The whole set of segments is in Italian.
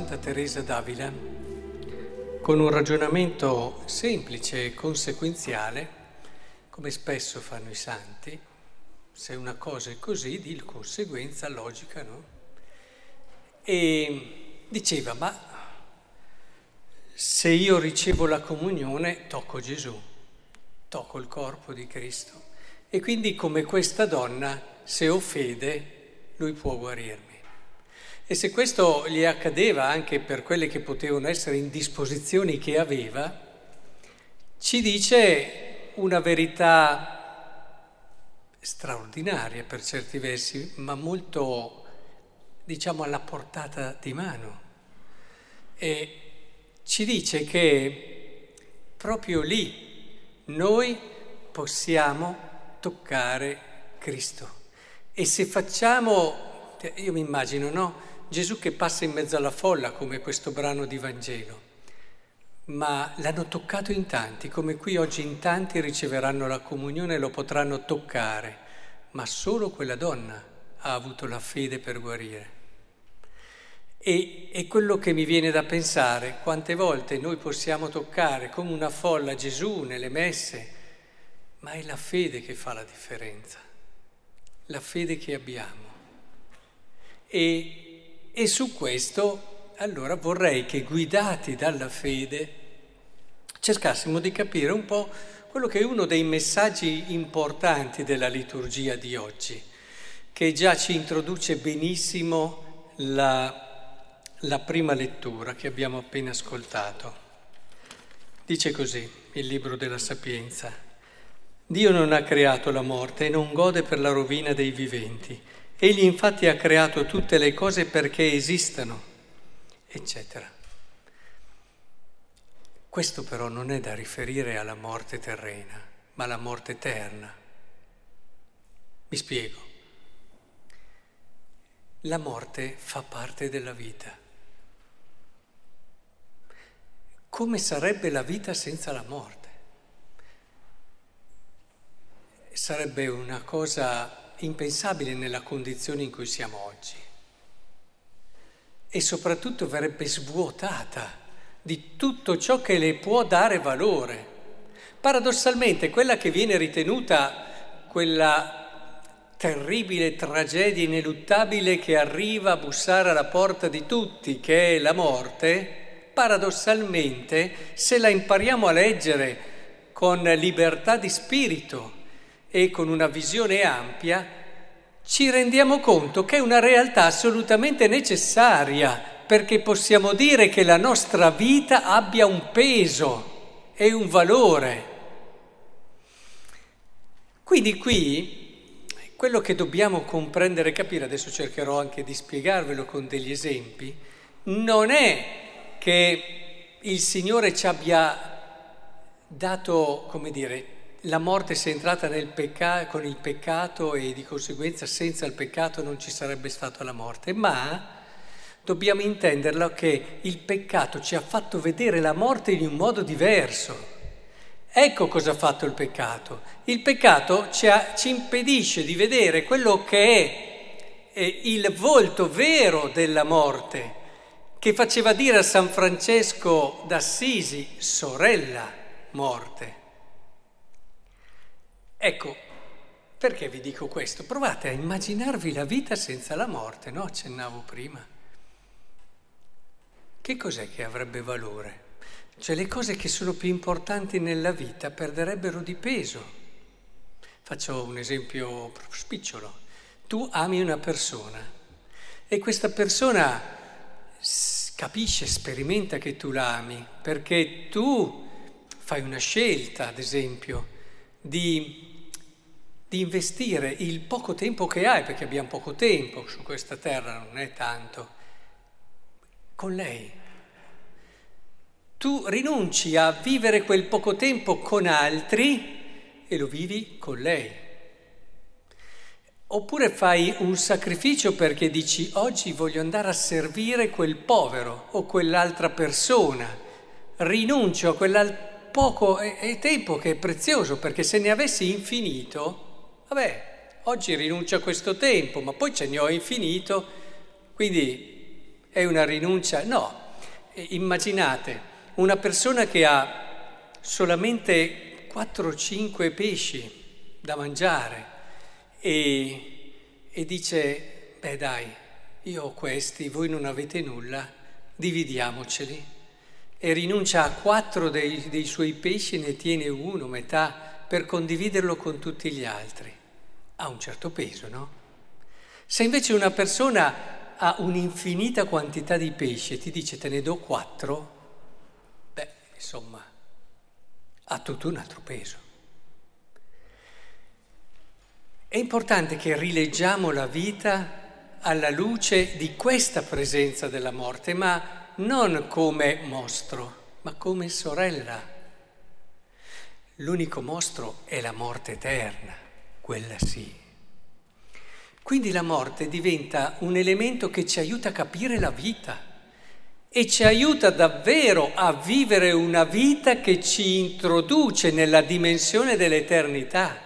Santa Teresa d'Avila, con un ragionamento semplice e conseguenziale, come spesso fanno i santi, se una cosa è così, di conseguenza logica, no? E diceva, ma se io ricevo la comunione, tocco Gesù, tocco il corpo di Cristo. E quindi come questa donna, se ho fede, lui può guarirmi. E se questo gli accadeva anche per quelle che potevano essere indisposizioni che aveva, ci dice una verità straordinaria per certi versi, ma molto, diciamo, alla portata di mano. E ci dice che proprio lì noi possiamo toccare Cristo. E se facciamo, io mi immagino, no? Gesù che passa in mezzo alla folla come questo brano di Vangelo, ma l'hanno toccato in tanti, come qui oggi in tanti riceveranno la comunione e lo potranno toccare, ma solo quella donna ha avuto la fede per guarire. E, e quello che mi viene da pensare, quante volte noi possiamo toccare come una folla Gesù nelle messe, ma è la fede che fa la differenza, la fede che abbiamo. E e su questo allora vorrei che guidati dalla fede cercassimo di capire un po' quello che è uno dei messaggi importanti della liturgia di oggi, che già ci introduce benissimo la, la prima lettura che abbiamo appena ascoltato. Dice così il libro della Sapienza. Dio non ha creato la morte e non gode per la rovina dei viventi Egli infatti ha creato tutte le cose perché esistano, eccetera. Questo però non è da riferire alla morte terrena, ma alla morte eterna. Mi spiego. La morte fa parte della vita. Come sarebbe la vita senza la morte? Sarebbe una cosa impensabile nella condizione in cui siamo oggi. E soprattutto verrebbe svuotata di tutto ciò che le può dare valore. Paradossalmente quella che viene ritenuta quella terribile tragedia ineluttabile che arriva a bussare alla porta di tutti, che è la morte, paradossalmente, se la impariamo a leggere con libertà di spirito, e con una visione ampia, ci rendiamo conto che è una realtà assolutamente necessaria perché possiamo dire che la nostra vita abbia un peso e un valore. Quindi qui quello che dobbiamo comprendere e capire, adesso cercherò anche di spiegarvelo con degli esempi, non è che il Signore ci abbia dato, come dire, la morte sia entrata pecca- con il peccato e di conseguenza senza il peccato non ci sarebbe stata la morte, ma dobbiamo intenderlo che il peccato ci ha fatto vedere la morte in un modo diverso. Ecco cosa ha fatto il peccato. Il peccato ci, ha, ci impedisce di vedere quello che è, è il volto vero della morte, che faceva dire a San Francesco d'Assisi, sorella morte. Ecco, perché vi dico questo? Provate a immaginarvi la vita senza la morte, no? Accennavo prima. Che cos'è che avrebbe valore? Cioè le cose che sono più importanti nella vita perderebbero di peso. Faccio un esempio spicciolo. Tu ami una persona e questa persona capisce, sperimenta che tu la ami perché tu fai una scelta, ad esempio, di di investire il poco tempo che hai, perché abbiamo poco tempo su questa terra, non è tanto, con lei. Tu rinunci a vivere quel poco tempo con altri e lo vivi con lei. Oppure fai un sacrificio perché dici oggi voglio andare a servire quel povero o quell'altra persona, rinuncio a quel poco tempo che è prezioso perché se ne avessi infinito Vabbè, oggi rinuncio a questo tempo, ma poi ce ne ho infinito, quindi È una rinuncia? No. Immaginate una persona che ha solamente 4-5 pesci da mangiare e, e dice, beh dai, io ho questi, voi non avete nulla, dividiamoceli. E rinuncia a quattro dei, dei suoi pesci ne tiene uno, metà, per condividerlo con tutti gli altri. Ha un certo peso, no? Se invece una persona ha un'infinita quantità di pesci e ti dice te ne do quattro, beh, insomma, ha tutto un altro peso. È importante che rileggiamo la vita alla luce di questa presenza della morte, ma non come mostro, ma come sorella. L'unico mostro è la morte eterna, quella sì. Quindi la morte diventa un elemento che ci aiuta a capire la vita e ci aiuta davvero a vivere una vita che ci introduce nella dimensione dell'eternità.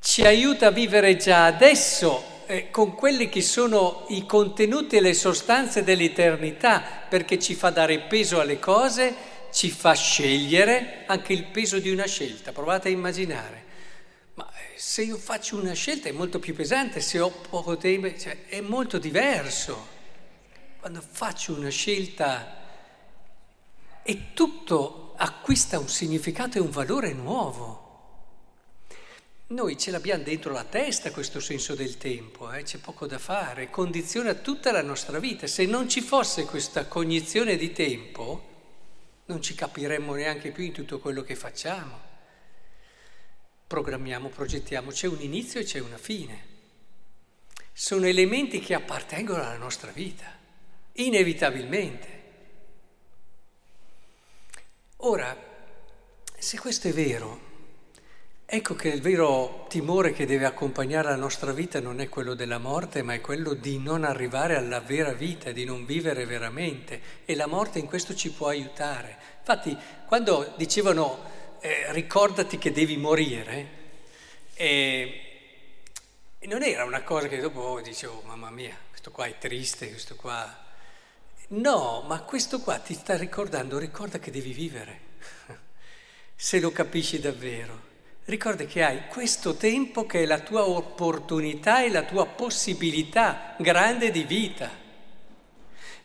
Ci aiuta a vivere già adesso eh, con quelli che sono i contenuti e le sostanze dell'eternità, perché ci fa dare peso alle cose, ci fa scegliere anche il peso di una scelta. Provate a immaginare. Ma eh, se io faccio una scelta è molto più pesante, se ho poco tempo, cioè, è molto diverso. Quando faccio una scelta e tutto acquista un significato e un valore nuovo. Noi ce l'abbiamo dentro la testa questo senso del tempo, eh? c'è poco da fare, condiziona tutta la nostra vita. Se non ci fosse questa cognizione di tempo, non ci capiremmo neanche più in tutto quello che facciamo programmiamo, progettiamo, c'è un inizio e c'è una fine. Sono elementi che appartengono alla nostra vita, inevitabilmente. Ora, se questo è vero, ecco che il vero timore che deve accompagnare la nostra vita non è quello della morte, ma è quello di non arrivare alla vera vita, di non vivere veramente. E la morte in questo ci può aiutare. Infatti, quando dicevano eh, ricordati che devi morire, e, e, non era una cosa che dopo dicevo, oh, mamma mia, questo qua è triste, questo qua... No, ma questo qua ti sta ricordando, ricorda che devi vivere, se lo capisci davvero. Ricorda che hai questo tempo che è la tua opportunità e la tua possibilità grande di vita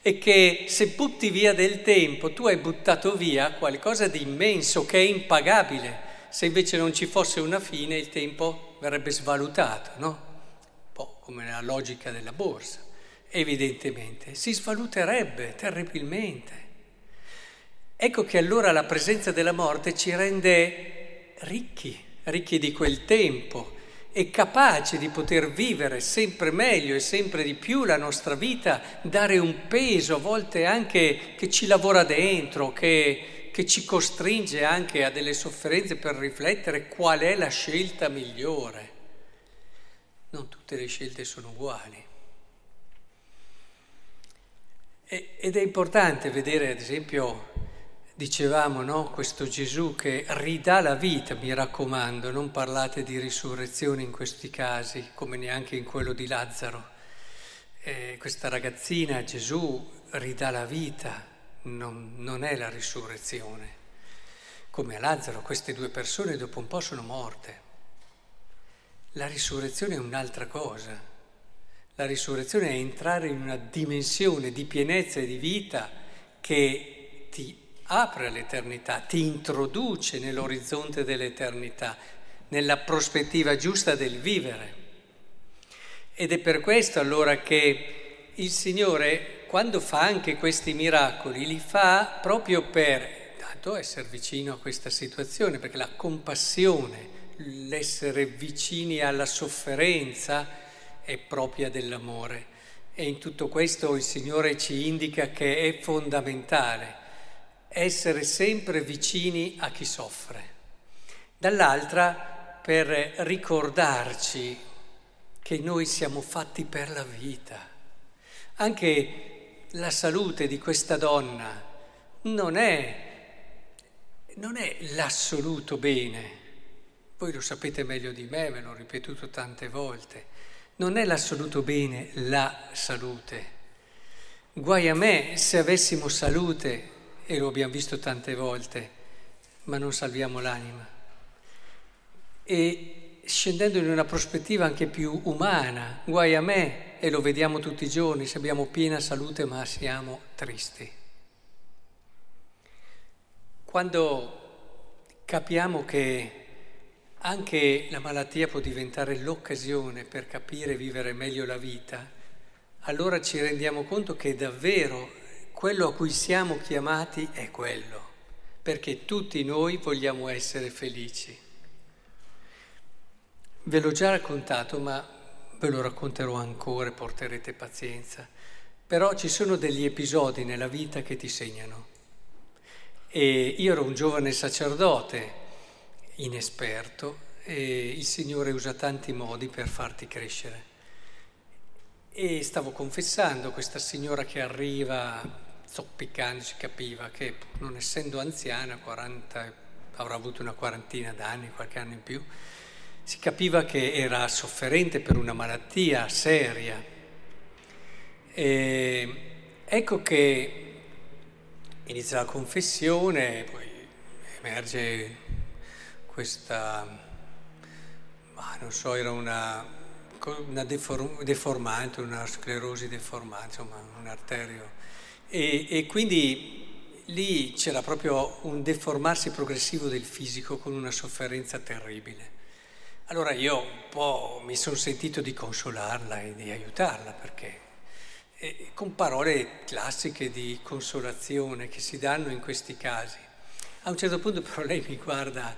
e che se butti via del tempo tu hai buttato via qualcosa di immenso che è impagabile. Se invece non ci fosse una fine il tempo verrebbe svalutato, no? Un po' come la logica della borsa, evidentemente. Si svaluterebbe terribilmente. Ecco che allora la presenza della morte ci rende ricchi, ricchi di quel tempo, e capace di poter vivere sempre meglio e sempre di più la nostra vita, dare un peso a volte anche che ci lavora dentro, che, che ci costringe anche a delle sofferenze per riflettere qual è la scelta migliore. Non tutte le scelte sono uguali. ed è importante vedere, ad esempio, Dicevamo, no? Questo Gesù che ridà la vita, mi raccomando, non parlate di risurrezione in questi casi, come neanche in quello di Lazzaro. Eh, questa ragazzina, Gesù, ridà la vita, non, non è la risurrezione. Come a Lazzaro, queste due persone dopo un po' sono morte. La risurrezione è un'altra cosa. La risurrezione è entrare in una dimensione di pienezza e di vita che ti apre l'eternità, ti introduce nell'orizzonte dell'eternità, nella prospettiva giusta del vivere. Ed è per questo allora che il Signore, quando fa anche questi miracoli, li fa proprio per intanto essere vicino a questa situazione, perché la compassione, l'essere vicini alla sofferenza è propria dell'amore. E in tutto questo il Signore ci indica che è fondamentale essere sempre vicini a chi soffre, dall'altra per ricordarci che noi siamo fatti per la vita. Anche la salute di questa donna non è, non è l'assoluto bene, voi lo sapete meglio di me, ve l'ho ripetuto tante volte, non è l'assoluto bene la salute. Guai a me se avessimo salute, e lo abbiamo visto tante volte, ma non salviamo l'anima. E scendendo in una prospettiva anche più umana, guai a me, e lo vediamo tutti i giorni, se abbiamo piena salute ma siamo tristi. Quando capiamo che anche la malattia può diventare l'occasione per capire e vivere meglio la vita, allora ci rendiamo conto che davvero quello a cui siamo chiamati è quello, perché tutti noi vogliamo essere felici. Ve l'ho già raccontato, ma ve lo racconterò ancora e porterete pazienza. Però ci sono degli episodi nella vita che ti segnano. E io ero un giovane sacerdote, inesperto, e il Signore usa tanti modi per farti crescere. E stavo confessando questa signora che arriva zoppicando, si capiva che non essendo anziana, 40, avrà avuto una quarantina d'anni, qualche anno in più, si capiva che era sofferente per una malattia seria. E ecco che inizia la confessione, poi emerge questa, ma non so, era una una deform- deformante, una sclerosi deformante, insomma un arterio. E, e, quindi lì c'era proprio un deformarsi progressivo del fisico con una sofferenza terribile. Allora io un po' mi sono sentito di consolarla e di aiutarla perché e, con parole classiche di consolazione che si danno in questi casi. A un certo punto però lei mi guarda,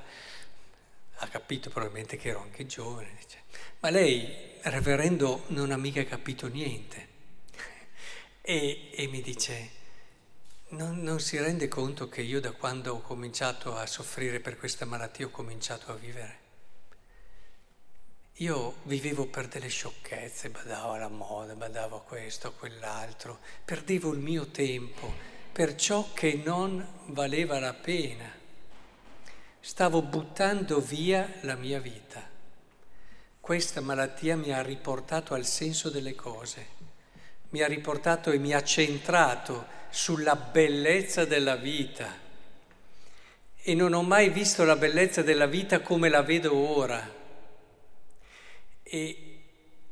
ha capito probabilmente che ero anche giovane, dice, ma lei reverendo non ha mica capito niente. E, e mi dice, non, non, si rende conto che io da quando ho cominciato a soffrire per questa malattia ho cominciato a vivere? Io vivevo per delle sciocchezze, badavo alla moda, badavo a questo, a quell'altro, perdevo il mio tempo per ciò che non valeva la pena. Stavo buttando via la mia vita. Questa malattia mi ha riportato al senso delle cose, mi ha riportato e mi ha centrato sulla bellezza della vita. E non ho mai visto la bellezza della vita come la vedo ora. E,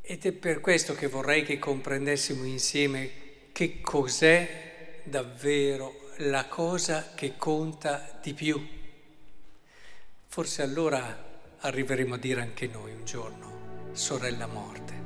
ed è per questo che vorrei che comprendessimo insieme che cos'è davvero la cosa che conta di più. Forse allora arriveremo a dire anche noi un giorno, sorella morte.